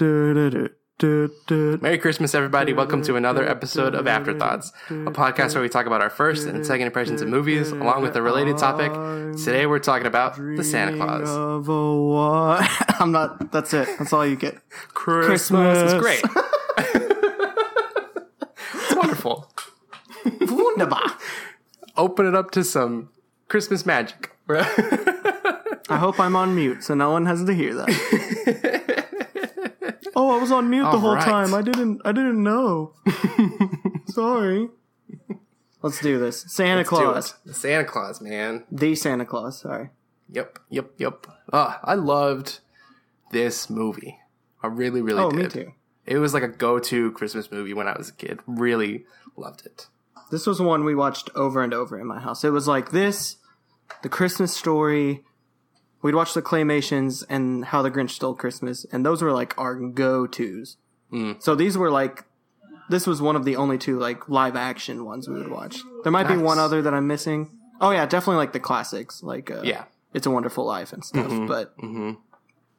Merry Christmas, everybody. Welcome to another episode of Afterthoughts, a podcast where we talk about our first and second impressions of movies, along with a related topic. Today, we're talking about the Santa Claus. I'm not. That's it. That's all you get. Christmas is great. it's wonderful. Wunderbar. Open it up to some Christmas magic. I hope I'm on mute so no one has to hear that. Oh, I was on mute the All whole right. time. I didn't. I didn't know. Sorry. Let's do this. Santa Do Claus. Santa Claus, man. The Santa Claus. Sorry. Yep, yep, yep. Ah, I loved this movie. I really, really Oh, did. me too. It was like a go-to Christmas movie when I was a kid. Really loved it. This was one we watched over and over in my house. It was like this, the Christmas story. We'd watch the claymations and How the Grinch Stole Christmas, and those were like our go-tos. Mm. So these were like, this was one of the only two like live action ones we would watch. There might be one other that I'm missing. Oh yeah, definitely like the classics, like uh, Yeah. It's a Wonderful Life and stuff. Mhm. But hmm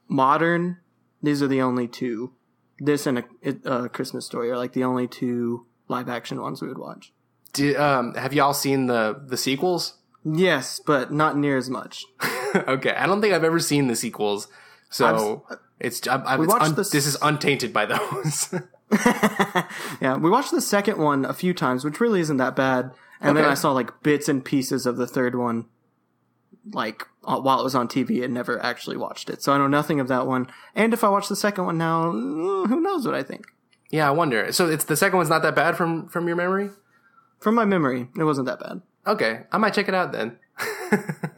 modern, these are the only two. This and a, a Christmas Story are like the only two live action ones we would watch. Did, um, have y'all seen the the sequels? Yes, but not near as much. okay, I don't think I've ever seen the sequels, so it's, I, I, We it's watched un- the s- this is untainted by those. yeah, we watched the second one a few times, which really isn't that bad. And then I saw like bits and pieces of the third one, like uh, while it was on TV, and never actually watched it. So I know nothing of that one. And if I watch the second one now, mm, who knows what I think? yeah, I wonder. So it's the second one's not that bad from from your memory. From my memory, it wasn't that bad. Okay, I might check it out then.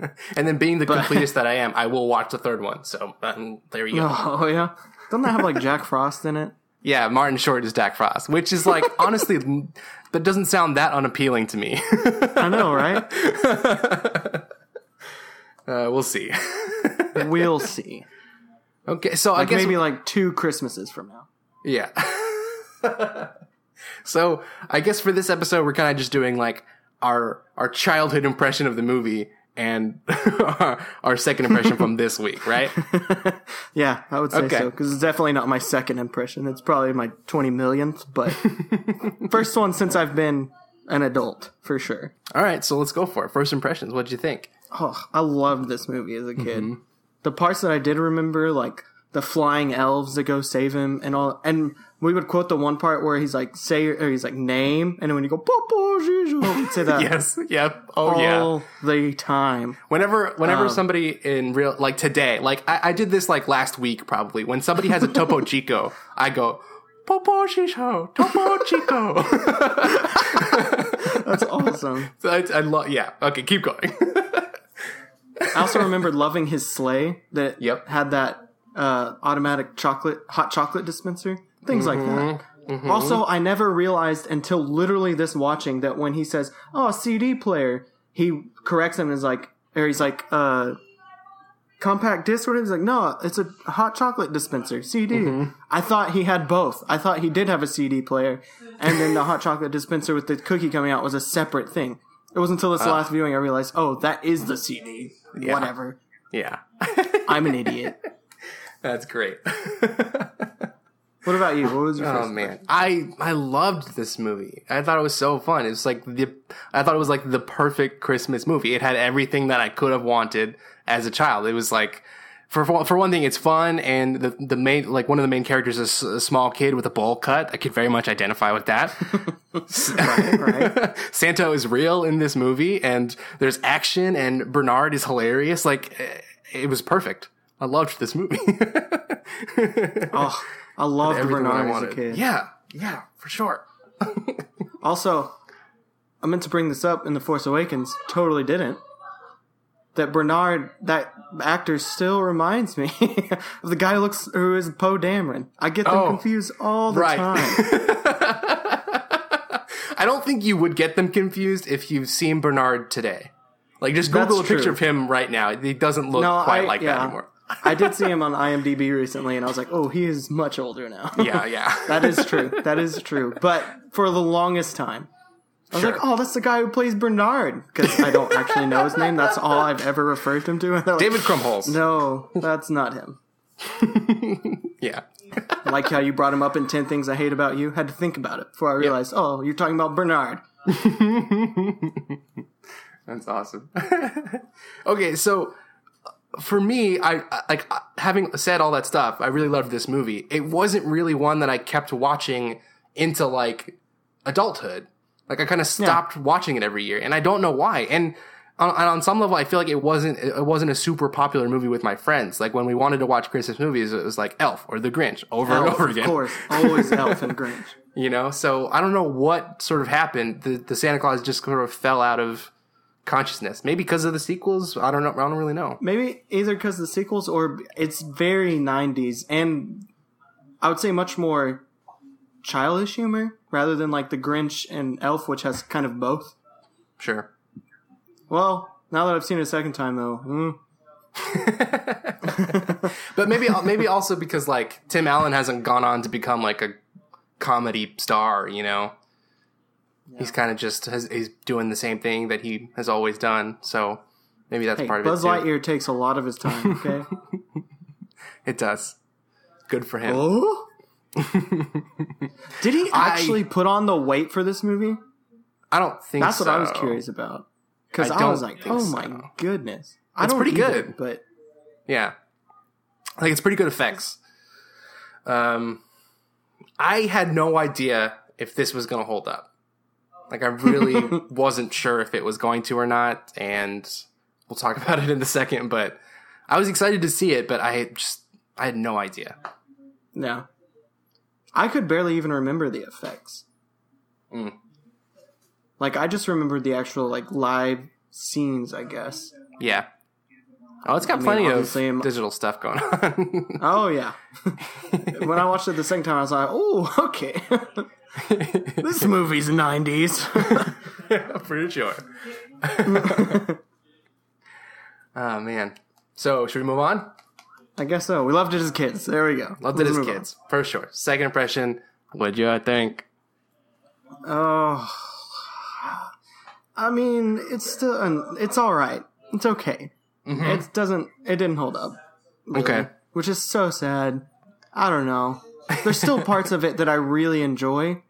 and then, being the completest that I am, I will watch the third one. So um, there you go. Oh yeah, doesn't that have like Jack Frost in it? Yeah, Martin Short is Jack Frost, which is like honestly, that doesn't sound that unappealing to me. I know, right? uh, we'll see. We'll see. okay, so I Like guess maybe like two Christmases from now. yeah. so I guess for this episode, we're kind of just doing like our our childhood impression of the movie and our, our second impression from this week, right? Yeah, I would say Okay. so because it's definitely not my second impression. It's probably my twenty millionth, but first one since I've been an adult for sure. All right, so let's go for it. First impressions. What did you think? Oh, I loved this movie as a kid. Mm-hmm. The parts that I did remember, like the flying elves that go save him and all, and we would quote the one part where he's like say or he's like name, and then when you go Papa we'd say that Yes. Yep. Oh yeah. all the time. Whenever, whenever Um, somebody in real, like today, like I, I did this like last week probably. When somebody has a Topo Chico, I go, Popo Chico, Topo Chico. That's awesome. so I, I love, yeah. Okay, keep going. I also remember loving his sleigh that Yep. had that uh, automatic chocolate, hot chocolate dispenser, things like that. Mm-hmm. Also, I never realized until literally this watching that when he says, "Oh, CD player," he corrects him and is like, or he's like, uh, "Compact disc." Or he's like, "No, it's a hot chocolate dispenser, CD." Mm-hmm. I thought he had both. I thought he did have a CD player, and then the hot chocolate dispenser with the cookie coming out was a separate thing. It wasn't until this last viewing I realized, oh, that is the CD. Yeah. Whatever. yeah. I'm an idiot. That's great. What about you? What was your Oh first? man, I I loved this movie. I thought it was so fun. It was like the I thought it was like the perfect Christmas movie. It had everything that I could have wanted as a child. It was like for for one thing, it's fun, and the the main like one of the main characters is a small kid with a bowl cut. I could very much identify with that. right? Santa is real in this movie, and there's action, and Bernard is hilarious. Like eh, it was perfect. I loved this movie. Oh, I loved I Bernard as a kid. Yeah, yeah, for sure. Also, I meant to bring this up in The Force Awakens. Totally didn't. That Bernard, that actor, still reminds me of the guy who looks who is Poe Dameron. I get them Oh, confused all the right. time. I don't think you would get them confused if you've seen Bernard today. Like, just Google That's a picture true. of him right now. He doesn't look No, quite I- like that anymore. I did see him on IMDb recently, and I was like, "Oh, he is much older now." Yeah, yeah. that is true. That is true. But for the longest time, I was Sure. like, "Oh, that's the guy who plays Bernard," because I don't actually know his name. That's all I've ever referred him to. And like, David Krumholtz. No, that's not him. Yeah. like how you brought him up in 10 Things I Hate About You. Had to think about it before I realized, oh, you're talking about Bernard. That's awesome. okay, so for me, I like uh, having said all that stuff. I really loved this movie. It wasn't really one that I kept watching into like adulthood. Like I kind of stopped watching it every year, and I don't know why. And on, on some level, I feel like it wasn't it wasn't a super popular movie with my friends. Like when we wanted to watch Christmas movies, it was like Elf or The Grinch over and over again. of course. Always Elf and Grinch. you know so i don't know what sort of happened the, the santa claus just sort of fell out of consciousness. Maybe because of the sequels i don't know i don't really know. Maybe either because the sequels or it's very 90s and I would say much more childish humor rather than like the Grinch and Elf, which has kind of both. sure. Well, now that I've seen it a second time though, hmm, but maybe maybe also because like tim allen hasn't gone on to become like a comedy star you know he's kind of just has, he's doing the same thing that he has always done so maybe that's hey, part of Buzz it too. Lightyear takes a lot of his time. Okay. it does good for him oh. Did he actually put on the weight for this movie? i don't think That's what I was curious about. Because I I, was like, oh my so. goodness. I It's pretty good. but Yeah. Like it's pretty good effects. Um I had no idea if this was going to hold up. Like I really wasn't sure if it was going to or not and we'll talk about it in a second, but I was excited to see it, but I just I had no idea. yeah. I could barely even remember the effects. Mm. Like I just remembered the actual like live scenes, I guess. Yeah. Oh, it's got mean, plenty of obviously, I'm- digital stuff going on. Oh yeah. when I watched it the second time, I was like, "Oh, okay, this movie's '90s." I'm pretty sure. oh man. So, should we move on? I guess so. We loved it as kids. There we go. Loved it Let's as move on. kids, for sure. Second impression, what'd you think? Oh, I mean, it's still un- it's all right. It's okay. Mm-hmm. It doesn't. It didn't hold up. really, Okay. which is so sad. I don't know. There's still parts of it that I really enjoy.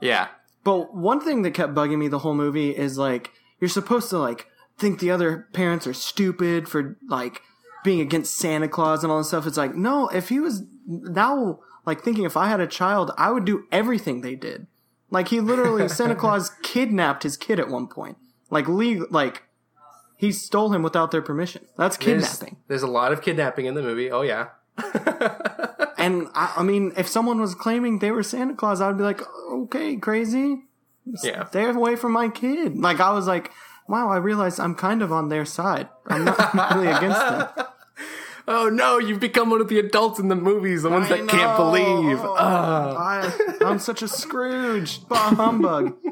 Yeah. But one thing that kept bugging me the whole movie is like you're supposed to like think the other parents are stupid for like being against Santa Claus and all this stuff. It's like no, if he was now like thinking if I had a child, I would do everything they did. Like he literally Santa Claus kidnapped his kid at one point. Like legal like he stole him without their permission. That's There's, kidnapping. there's a lot of kidnapping in the movie. Oh yeah. And I, I mean, if someone was claiming they were Santa Claus, I'd be like, okay, crazy. Yeah. stay away from my kid. Like I was like, wow, I realized I'm kind of on their side. I'm not really against them. Oh no, you've become one of the adults in the movies, the ones I that can't believe. Oh. I, I'm such a Scrooge. Bah humbug.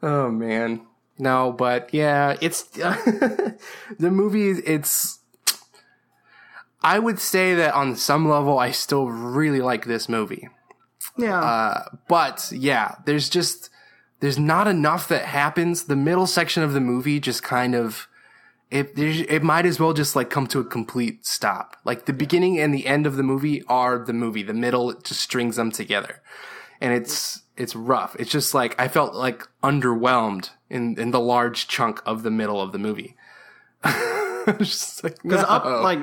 Oh man. No, but yeah, it's the movie it's I would say that on some level I still really like this movie. Yeah. Uh, but yeah, there's just there's not enough that happens. The middle section of the movie just kind of it it might as well just like come to a complete stop. Like the beginning and the end of the movie are the movie. The middle just strings them together, and it's it's rough. It's just like I felt like underwhelmed in in the large chunk of the middle of the movie. Just like Because no. up like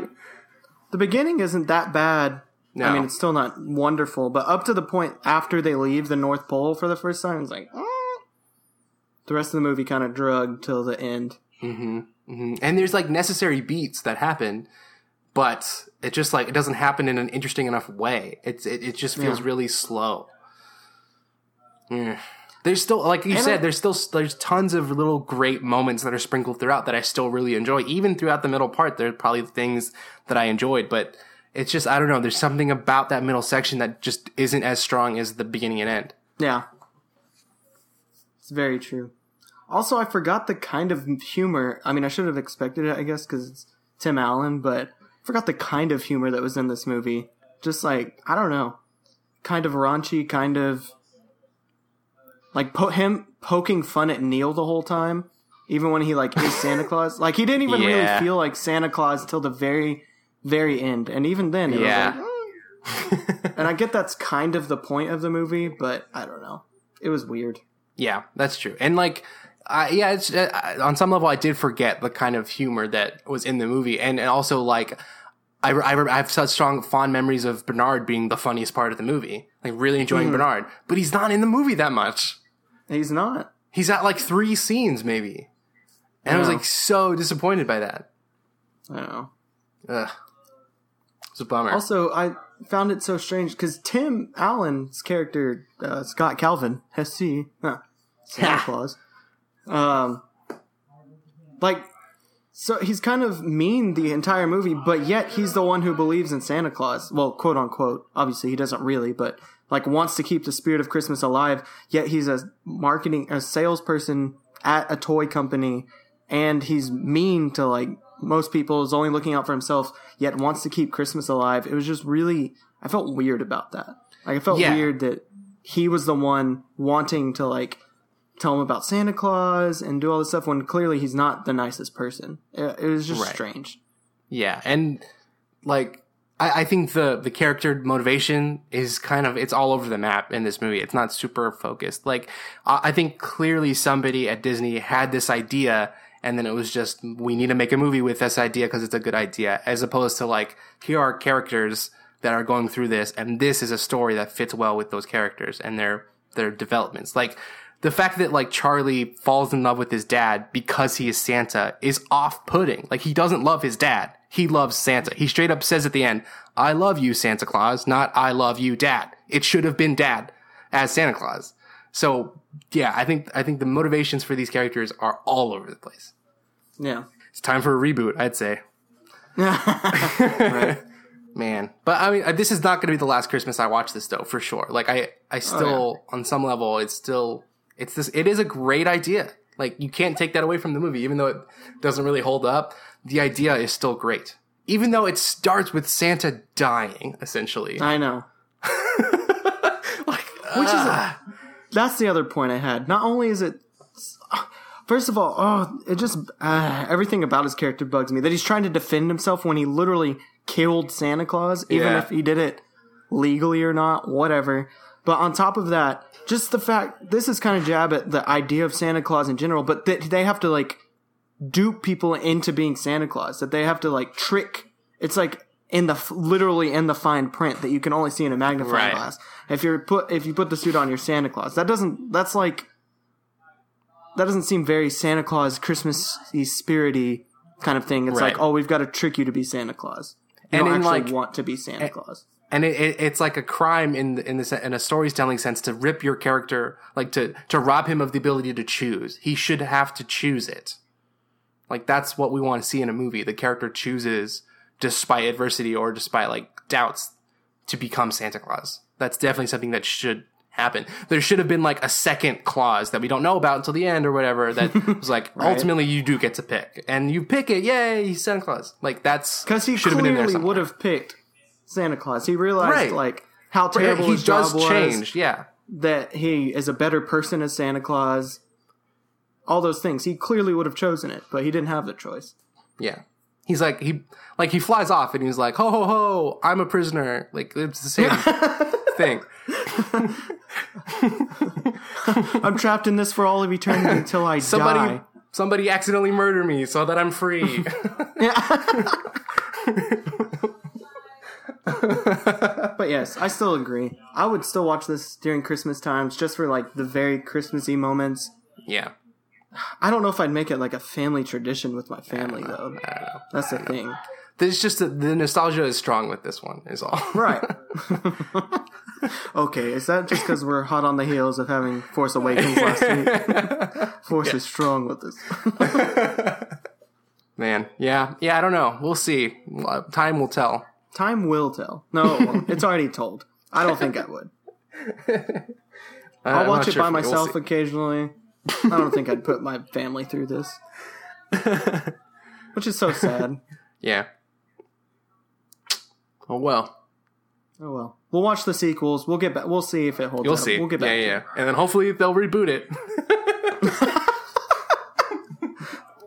the beginning isn't that bad. I mean, it's still not wonderful, but up to the point after they leave the North Pole for the first time, it's like "Mm." the rest of the movie kind of drug till the end. Mhm. and there's like necessary beats that happen but it just like it doesn't happen in an interesting enough way it's it, it just feels Yeah. really slow Mm. There's still like you And said I- there's still there's tons of little great moments that are sprinkled throughout that i still really enjoy even throughout the middle part there's probably things that i enjoyed but it's just i don't know there's something about that middle section that just isn't as strong as the beginning and end Yeah. It's very true. Also, I forgot the kind of humor. I mean, I should have expected it, I guess, because it's Tim Allen, but I forgot the kind of humor that was in this movie. Just like, I don't know. Kind of raunchy, kind of. Like, po- him poking fun at Neil the whole time, even when he, like, is Santa Claus. Like, he didn't even Yeah. really feel like Santa Claus till the very, very end. And even then, it Yeah. was like, "Mm, and I get that's kind of the point of the movie, but I don't know. It was weird. Yeah, that's true. And like, uh, yeah, it's uh, on some level I did forget the kind of humor that was in the movie, and, and also like. I, I, I have such strong fond memories of Bernard being the funniest part of the movie, like really enjoying Bernard, but he's not in the movie that much. He's not. He's at like three scenes maybe, and I was like so disappointed by that. I don't know. Ugh, it's a bummer. Also, I found it so strange because Tim Allen's character, uh, Scott Calvin, SC, huh, Santa Claus, um, like, so he's kind of mean the entire movie, but yet he's the one who believes in Santa Claus. Well, quote unquote. Obviously, he doesn't really, but like wants to keep the spirit of Christmas alive. Yet he's a marketing, a salesperson at a toy company, and he's mean to like most people. Is only looking out for himself, yet wants to keep Christmas alive. It was just really, I felt weird about that. Like I felt Yeah. weird that he was the one wanting to like tell him about Santa Claus and do all this stuff when clearly he's not the nicest person. It, was just Right. strange. Yeah, and like I, I think the the character motivation is kind of it's all over the map in this movie. It's not super focused. Like I, I think clearly somebody at Disney had this idea, and then it was just we need to make a movie with this idea because it's a good idea, as opposed to like here are characters that are going through this, and this is a story that fits well with those characters and their their developments. Like the fact that like Charlie falls in love with his dad because he is Santa is off-putting. Like he doesn't love his dad. He loves Santa. He straight up says at the end, "I love you, Santa Claus," not "I love you, Dad." It should have been Dad as Santa Claus. So yeah, I think I think the motivations for these characters are all over the place. Yeah. It's time for a reboot, I'd say. right. Man, but I mean, this is not going to be the last Christmas I watch this though, for sure. Like I, I oh, still, on some level, it's still, it's this, it is a great idea. Like you can't take that away from the movie, even though it doesn't really hold up. The idea is still great, even though it starts with Santa dying, essentially. I know. Like, Which is ah, That's the other point I had. Not only is it, first of all, oh, it just uh, everything about his character bugs me. That he's trying to defend himself when he literally killed Santa Claus, even Yeah. if he did it legally or not, whatever. But on top of that, just the fact this is kind of jab at the idea of Santa Claus in general, but that they have to like dupe people into being Santa Claus. That they have to like trick. It's like in the literally in the fine print that you can only see in a magnifying Right. glass. If you're put if you put the suit on, you're Santa Claus. That doesn't. That's like that doesn't seem very Santa Claus Christmassy spirity kind of thing. It's Right. like oh, we've got to trick you to be Santa Claus. You And don't actually like- want to be Santa Claus. And it, it, it's like a crime in in the in a storytelling sense to rip your character, like to to rob him of the ability to choose. He should have to choose it. Like that's what we want to see in a movie. The character chooses despite adversity or despite like doubts to become Santa Claus. That's definitely something that should happen. There should have been like a second clause that we don't know about until the end or whatever that was like ultimately you do get to pick and you pick it. Yay, Santa Claus. Like that's Because he should have been in there somewhere. would have picked Santa Claus. He realized Right. like how terrible he his does job was. change. Yeah. That he is a better person as Santa Claus. All those things. He clearly would have chosen it, but he didn't have the choice. Yeah. He's like he like he flies off and he's like ho ho ho I'm a prisoner like it's the same thing I'm trapped in this for all of eternity until I somebody die. somebody accidentally murder me so that I'm free But yes, I still agree. I would still watch this during Christmas times just for like the very Christmassy moments. yeah I don't know if I'd make it like a family tradition with my family though. I don't know That's the thing. there's just a, the nostalgia is strong with this one is all Right. okay, is that just because we're hot on the heels of having Force Awakens last week? Force is strong with this. man yeah yeah I don't know we'll see time will tell Time will tell. No, it won't. it's already told. I don't think I would. Uh, I'll I'm watch it sure by we- we'll myself occasionally. I don't think I'd put my family through this. Which is so sad. yeah oh well Oh well. We'll watch the sequels. We'll get back. We'll see if it holds you'll up. see We'll get back. yeah yeah it. and then hopefully they'll reboot it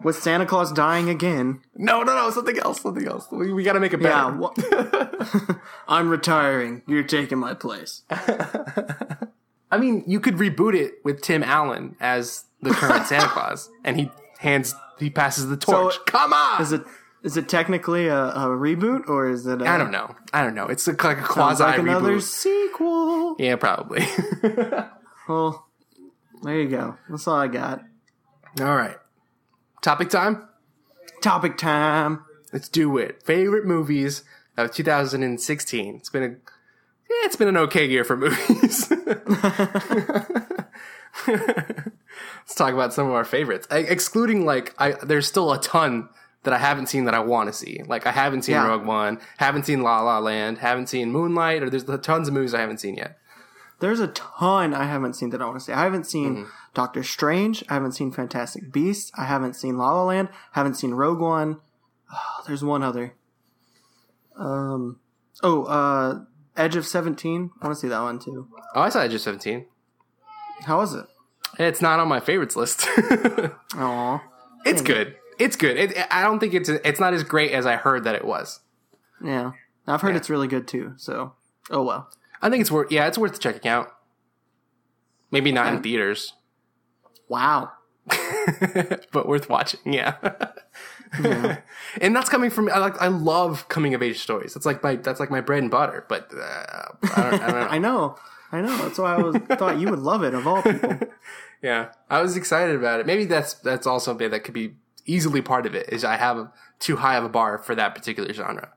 with Santa Claus dying again. No, no, no, something else, something else. We, we got to make it better. Yeah, wha- I'm retiring. You're taking my place. I mean, you could reboot it with Tim Allen as the current Santa Claus, and he hands, he passes the uh, torch. So, Come on! Is it is it technically a, a reboot or is it? I I don't know. I don't know. It's a, like a quasi like another reboot. sequel. Yeah, probably. Well, there you go. That's all I got. All right. Topic time. Topic time. Let's do it. Favorite movies of 2016. It's been a yeah, it's been an okay year for movies. Let's talk about some of our favorites. I, excluding like I there's still a ton that I haven't seen that I want to see. Like I haven't seen Yeah. Rogue One, haven't seen La La Land, haven't seen Moonlight, or there's tons of movies I haven't seen yet. There's a ton I haven't seen that I want to see. I haven't seen Mm-hmm. Doctor Strange. I haven't seen Fantastic Beasts. I haven't seen La La Land. Haven't seen Rogue One. Oh, there's one other. Um. Oh, uh, Edge of Seventeen. I want to see that one too. Oh, I saw Edge of 17. How was it? It's not on my favorites list. Aw. it's good. It's good. It, I don't think it's it's not as great as I heard that it was. Yeah. I've heard Yeah. it's really good too. So, oh well. I think it's worth. Yeah, it's worth checking out. Maybe not in theaters, Wow. but worth watching. Yeah. and that's coming from I like I love coming of age stories. That's like my that's like my bread and butter. But uh, I, don't, I don't know. I know. I know. That's why I was thought you would love it of all people. yeah, I was excited about it. Maybe that's that's also something that could be easily part of it. Is I have too high of a bar for that particular genre.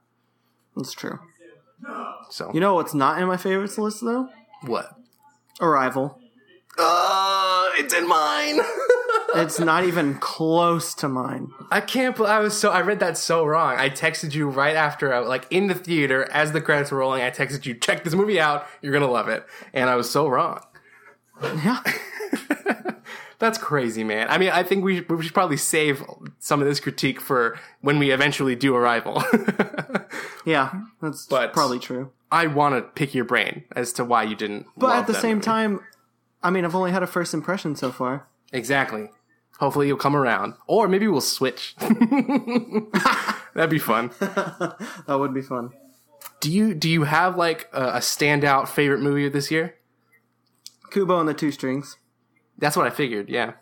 That's true. So You know what's not in my favorites list though? what? Arrival. Uh, it's in mine. It's not even close to mine. I can't. bel I was so. I read that so wrong. I texted you right after, I, like in the theater as the credits were rolling. I texted you, check this movie out. You're gonna love it. And I was so wrong. Yeah. That's crazy, man. I mean, I think we we should probably save some of this critique for when we eventually do Arrival. Yeah. That's But- probably true. I want to pick your brain as to why you didn't. But love at the that same movie. time, I mean, I've only had a first impression so far. exactly. Hopefully, you'll come around, or maybe we'll switch. That'd be fun. That would be fun. Do you do you have like a, a standout favorite movie of this year? Kubo and the Two Strings. That's what I figured. Yeah.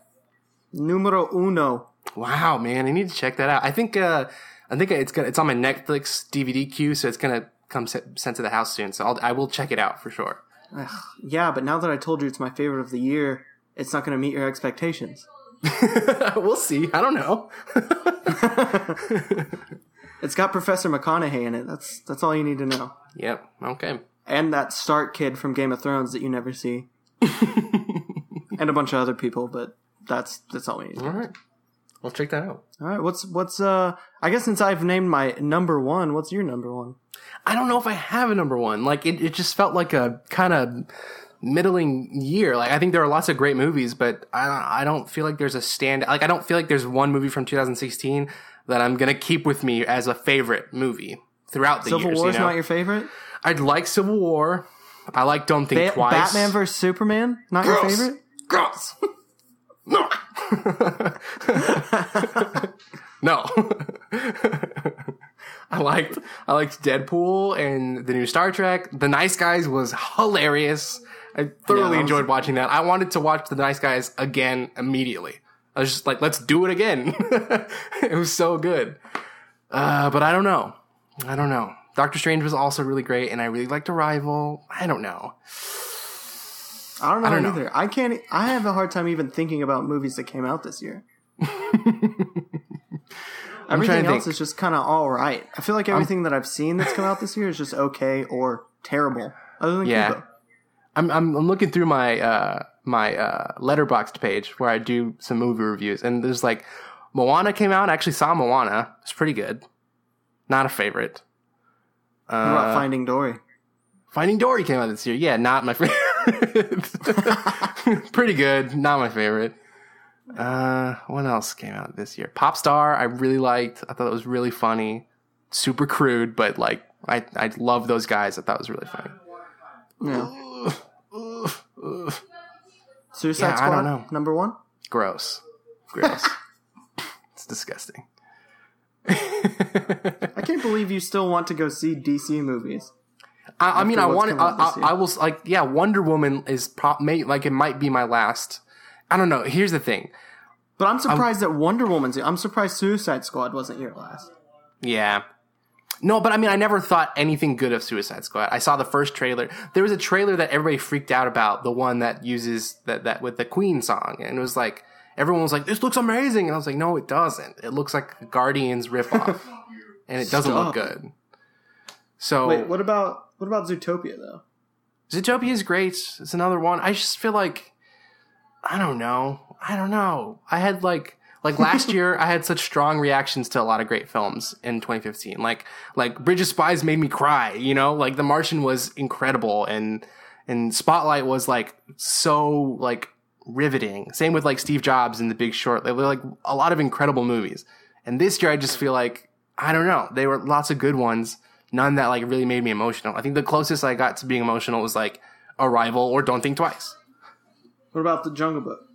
Numero uno. Wow, man, I need to check that out. I think uh I think it's gonna it's on my Netflix DVD queue, so it's gonna come se- sent to the house soon. So I'll I will check it out for sure. Yeah, but now that I told you it's my favorite of the year, it's not going to meet your expectations. we'll see. I don't know. It's got Professor McConaughey in it. That's that's all you need to know. yep. Okay. And that Stark kid from Game of Thrones that you never see. and a bunch of other people, but that's that's all we need. All right. We'll check that out. All right, what's what's uh I guess since I've named my number 1, what's your number 1? I don't know if I have a number one. Like it, it just felt like a kind of middling year. Like I think there are lots of great movies, but I I don't feel like there's a stand. Like I don't feel like there's one movie from 2016 that I'm gonna keep with me as a favorite movie throughout the Civil years. War's you know? not your favorite? I'd like Civil War. I like Don't Think Ba- Twice. Batman vs Superman not your favorite? Gross. no. no. I liked I liked Deadpool and the new Star Trek. The Nice Guys was hilarious. I thoroughly Yeah, was- enjoyed watching that. I wanted to watch The Nice Guys again immediately. I was just like, let's do it again. it was so good. Uh, but I don't know. I don't know. Doctor Strange was also really great, and I really liked Arrival. I don't know. I don't know don't know. either. I can't I have a hard time even thinking about movies that came out this year. I'm Everything else think. is just kind of all right. I feel like everything that I've seen that's come out this year is just okay or terrible. Other than Yeah. Kubo. I'm, I'm I'm looking through my uh my uh Letterboxd page where I do some movie reviews and there's like Moana came out. I actually saw Moana. It's pretty good. Not a favorite. What about Uh, Finding Dory? Finding Dory came out this year. Yeah, not my favorite. pretty good. Not my favorite. Uh, what else came out this year? Popstar. I really liked. I thought it was really funny. Super crude, but like I I love those guys. I thought it was really funny. Yeah. Suicide Yeah, I Squad don't know. number 1? Gross. Gross. It's disgusting. I can't believe you still want to go see DC movies. I, I mean, I want. I. I, I will like. Yeah, Wonder Woman is pro- may, like it might be my last. I don't know. Here's the thing. But I'm surprised that Wonder Woman's. I'm surprised Suicide Squad wasn't your last. Yeah. No, but I mean, I never thought anything good of Suicide Squad. I saw the first trailer. There was a trailer that everybody freaked out about, the one that uses that that with the Queen song, and it was like everyone was like, "This looks amazing," and I was like, "No, it doesn't. It looks like a Guardians ripoff, and it doesn't look good." So Wait, what about what about Zootopia though? Zootopia is great. It's another one. I just feel like I don't know. I don't know. I had like like last year I had such strong reactions to a lot of great films in 2015. Like like Bridge of Spies made me cry, you know? Like The Martian was incredible and and Spotlight was like so like riveting. Same with like Steve Jobs and The Big Short. They were like a lot of incredible movies. And this year I just feel like I don't know. They were lots of good ones. None that like really made me emotional. I think the closest I got to being emotional was like Arrival or Don't Think Twice. What about The Jungle Book?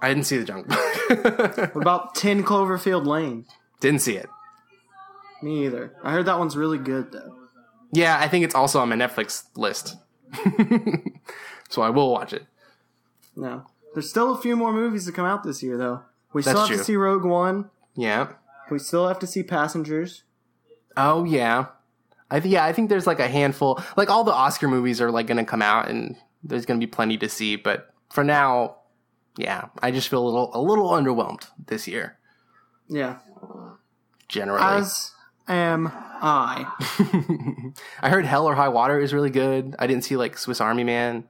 I didn't see the Jungle Book. What about Ten Cloverfield Lane? didn't see it. Me either. I heard that one's really good though. Yeah, I think it's also on my Netflix list. so I will watch it. No, there's still a few more movies to come out this year though. We still have true. to see Rogue One. Yeah. We still have to see Passengers. Oh yeah. I th- yeah, I think there's like a handful. Like all the Oscar movies are like going to come out, and there's going to be plenty to see. But for now, yeah, I just feel a little a little underwhelmed this year. Yeah, Generally, as am I. I heard Hell or High Water is really good. I didn't see like Swiss Army Man.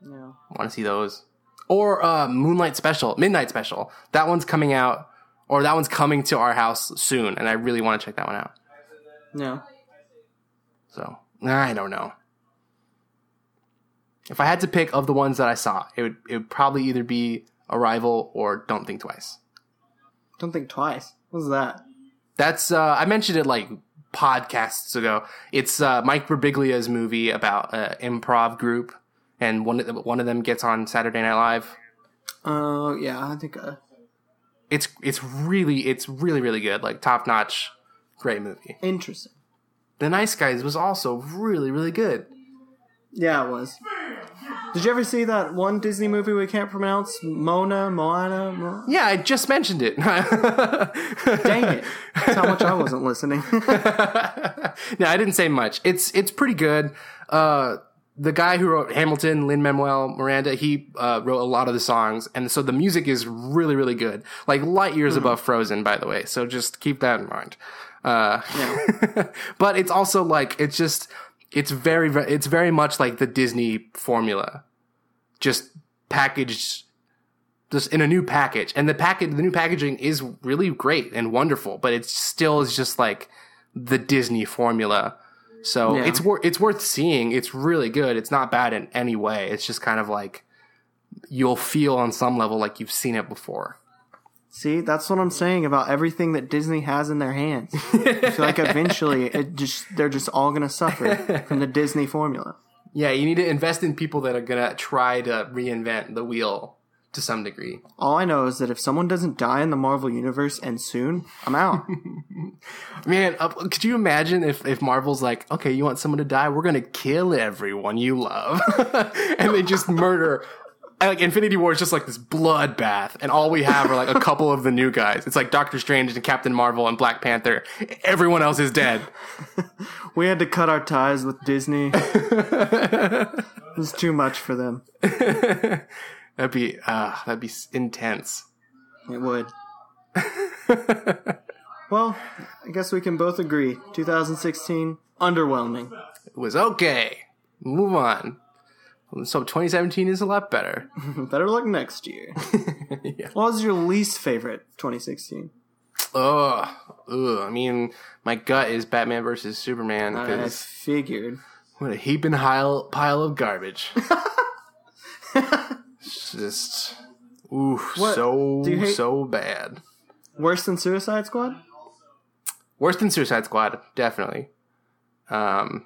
Yeah. want to see those. Or uh, Moonlight Special, Midnight Special. That one's coming out, or that one's coming to our house soon, and I really want to check that one out. Yeah. So I don't know. If I had to pick of the ones that I saw, it would it would probably either be Arrival or Don't Think Twice. Don't think twice. What's that? That's uh, I mentioned it like podcasts ago. It's uh, Mike Birbiglia's movie about an improv group, and one of them, one of them gets on Saturday Night Live. Oh yeah, I think. Uh, It's it's really it's really really good, like top notch, great movie. interesting. The Nice Guys was also really really good. Yeah, it was. Did you ever see that one Disney movie we can't pronounce? Mona, Moana. Mo- Yeah, I just mentioned it. Dang it! That's how much I wasn't listening. no, I didn't say much. It's it's pretty good. Uh, the guy who wrote Hamilton, Lin Manuel Miranda, he uh, wrote a lot of the songs, and so the music is really really good, like light years above Frozen, by the way. So just keep that in mind. Uh, but it's also like it's just it's very ve- it's very much like the Disney formula, just packaged just in a new package. And the package, the new packaging is really great and wonderful, but it still is just like the Disney formula. So Yeah. it's worth it's worth seeing. It's really good. It's not bad in any way. It's just kind of like you'll feel on some level like you've seen it before. See, that's what I'm saying about everything that Disney has in their hands. I feel like eventually it just they're just all gonna suffer from the Disney formula. Yeah, you need to invest in people that are gonna try to reinvent the wheel to some degree. All I know is that if someone doesn't die in the Marvel universe and soon, I'm out. Man, uh, could you imagine if, if Marvel's like, okay, you want someone to die? We're gonna kill everyone you love, and they just murder. Like Infinity War is just like this bloodbath, and all we have are like a couple of the new guys. It's like Doctor Strange and Captain Marvel and Black Panther. Everyone else is dead. we had to cut our ties with Disney. it was too much for them. That'd be uh, that'd be intense. It would. well, I guess we can both agree. 2016, underwhelming. It was okay. Move on. So 2017 is a lot better. Better luck next year. Yeah. What was your least favorite 2016? Ugh, ugh. I mean, my gut is Batman versus Superman I figured. what a heaping pile pile of garbage. It's just, ooh, What? so hate- so bad. Worse than Suicide Squad? Worse than Suicide Squad, definitely. Um,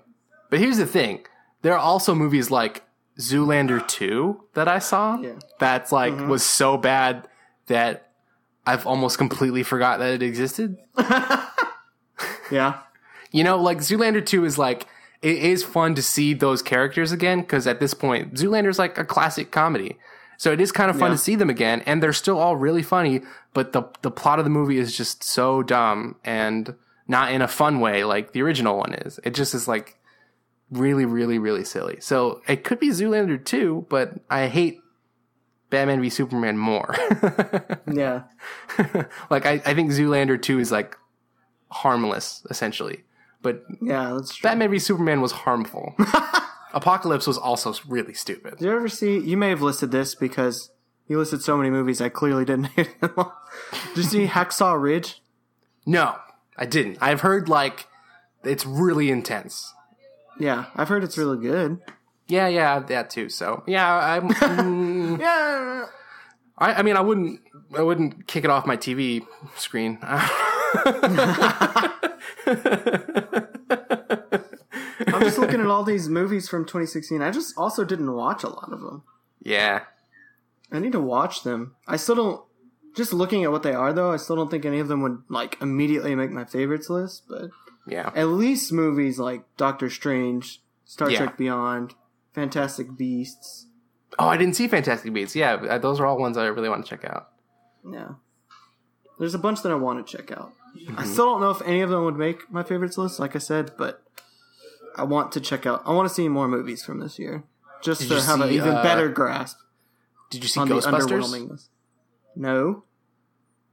but here's the thing: there are also movies like Zoolander 2 that I saw. Yeah. That's like mm-hmm. was so bad that I've almost completely forgot that it existed. Yeah. You know, like Zoolander 2 is like, it is fun to see those characters again because at this point, Zoolander's like a classic comedy. So it is kind of fun Yeah. to see them again, and they're still all really funny, but the the plot of the movie is just so dumb and not in a fun way like the original one is. It just is like really, really, really silly. So it could be Zoolander 2, but I hate Batman v Superman more. Yeah. like I, I think Zoolander 2 is like harmless, essentially. But Yeah, that's true. Batman v Superman was harmful. Apocalypse was also really stupid. Did you ever see? You may have listed this because you listed so many movies I clearly didn't hit them all. Did you see Hacksaw Ridge? No, I didn't. I've heard like it's really intense. Yeah, I've heard it's really good. Yeah, yeah, that too. So yeah, I'm. mm, Yeah. I, I mean, I wouldn't. I wouldn't kick it off my TV screen. I'm just looking at all these movies from 2016. I just also didn't watch a lot of them. yeah, I need to watch them. I still don't. Just looking at what they are, though, I still don't think any of them would like immediately make my favorites list. But yeah. at least movies like Doctor Strange, Star Yeah. Trek Beyond, Fantastic Beasts. Oh, I didn't see Fantastic Beasts. Yeah, uh, those are all ones I really want to check out. Yeah, there's a bunch that I want to check out. Mm-hmm. I still don't know if any of them would make my favorites list, like I said, but I want to check out. I want to see more movies from this year, just Did to have an even uh, better grasp Did you see Ghostbusters? No,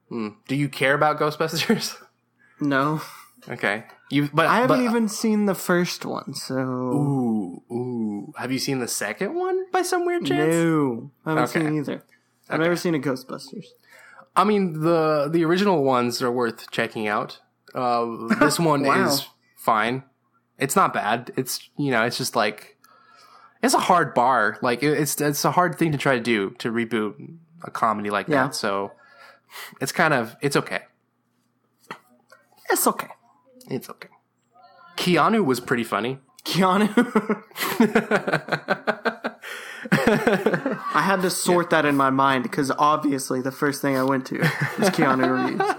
Hmm. Do you care about Ghostbusters? no, okay, you. But I haven't but- even seen the first one, so Ooh, ooh. Have you seen the second one by some weird chance? no, I haven't Okay. seen either. I've never seen a Ghostbusters. I mean, the the original ones are worth checking out. Uh, this one Wow. is fine. It's not bad. It's you know, it's just like it's a hard bar. Like it- it's it's a hard thing to try to do to reboot a comedy like Yeah. that. So it's kind of it's okay. It's okay. It's okay. Keanu was pretty funny. Keanu. I had to sort that in my mind because obviously the first thing I went to was Keanu Reeves.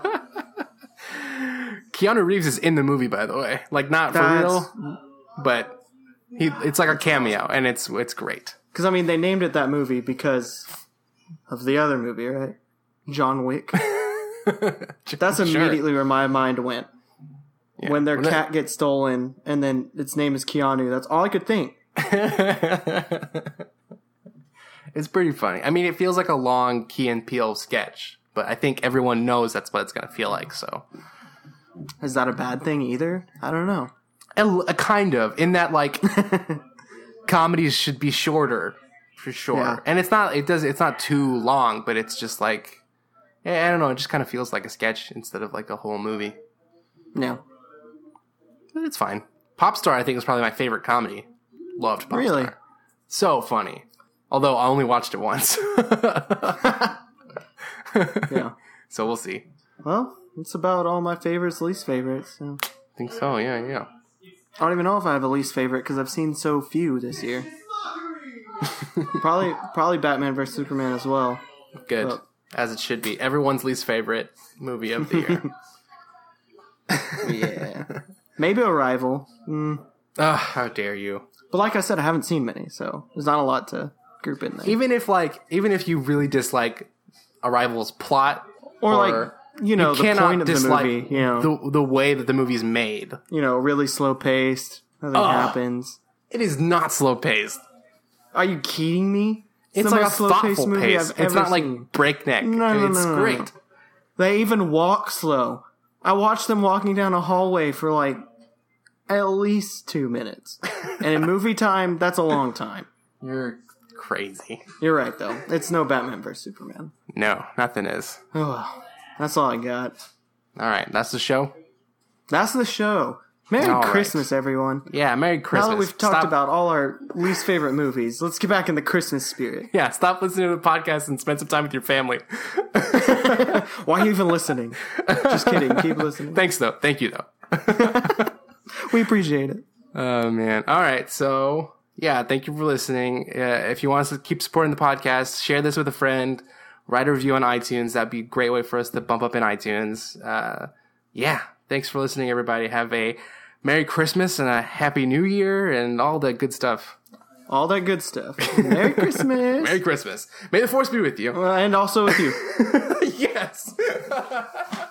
Keanu Reeves is in the movie, by the way. Like not for real, but he it's like a cameo, and it's it's great. Because I mean, they named it that movie because of the other movie, right? John Wick. That's Sure. immediately where my mind went Yeah. when their that- cat gets stolen, and then its name is Keanu. That's all I could think. it's pretty funny. I mean, it feels like a long Key and Peele sketch, but I think everyone knows that's what it's going to feel like. So, Is that a bad thing either? I don't know. a, a kind of in that like comedies should be shorter for sure, Yeah. and it's not. It does. It's not too long, but it's just like. Eh, I don't know. It just kind of feels like a sketch instead of like a whole movie. Yeah. But it's fine. Popstar, I think, is probably my favorite comedy. Loved Popstar. Really? So funny. Although I only watched it once. Yeah. so we'll see. well, it's about all my favorites, least favorites. So. I think so, yeah, yeah. I don't even know if I have a least favorite because I've seen so few this year. probably, probably Batman vs Superman as well. Good. Well- As it should be. Everyone's least favorite movie of the year. Yeah. Maybe Arrival. Mm. Ugh, how dare you. But like I said, I haven't seen many, so there's not a lot to group in there. Even if like even if you really dislike Arrival's plot or, like, you know, the cannot point of the movie, you know, the the way that the movie's made. you know, really slow paced. Nothing Ugh. happens. It is not slow paced. Are you kidding me? It's the like a slow-paced thoughtful movie pace. It's not like breakneck. No, no, it's no, no, no. great. They even walk slow. I watched them walking down a hallway for like at least two minutes. and in movie time, that's a long time. You're crazy. You're right, though. It's no Batman vs Superman. No, nothing is. Oh, well. That's all I got. All right, that's the show. That's the show. Merry All right. Christmas, everyone. Yeah, Merry Christmas. Now that we've talked Stop- about all our least favorite movies, let's get back in the Christmas spirit. Yeah, stop listening to the podcast and spend some time with your family. Why are you even listening? Just kidding. Keep listening. Thanks, though. Thank you, though. We appreciate it. Oh man! All right, so yeah, thank you for listening. Uh, if you want us to keep supporting the podcast, share this with a friend. write a review on iTunes. That'd be a great way for us to bump up in iTunes. Uh, yeah, thanks for listening, everybody. Have a Merry Christmas and a Happy New Year and all that good stuff. All that good stuff. Merry Christmas. Merry Christmas. May the force be with you. and also with you. yes.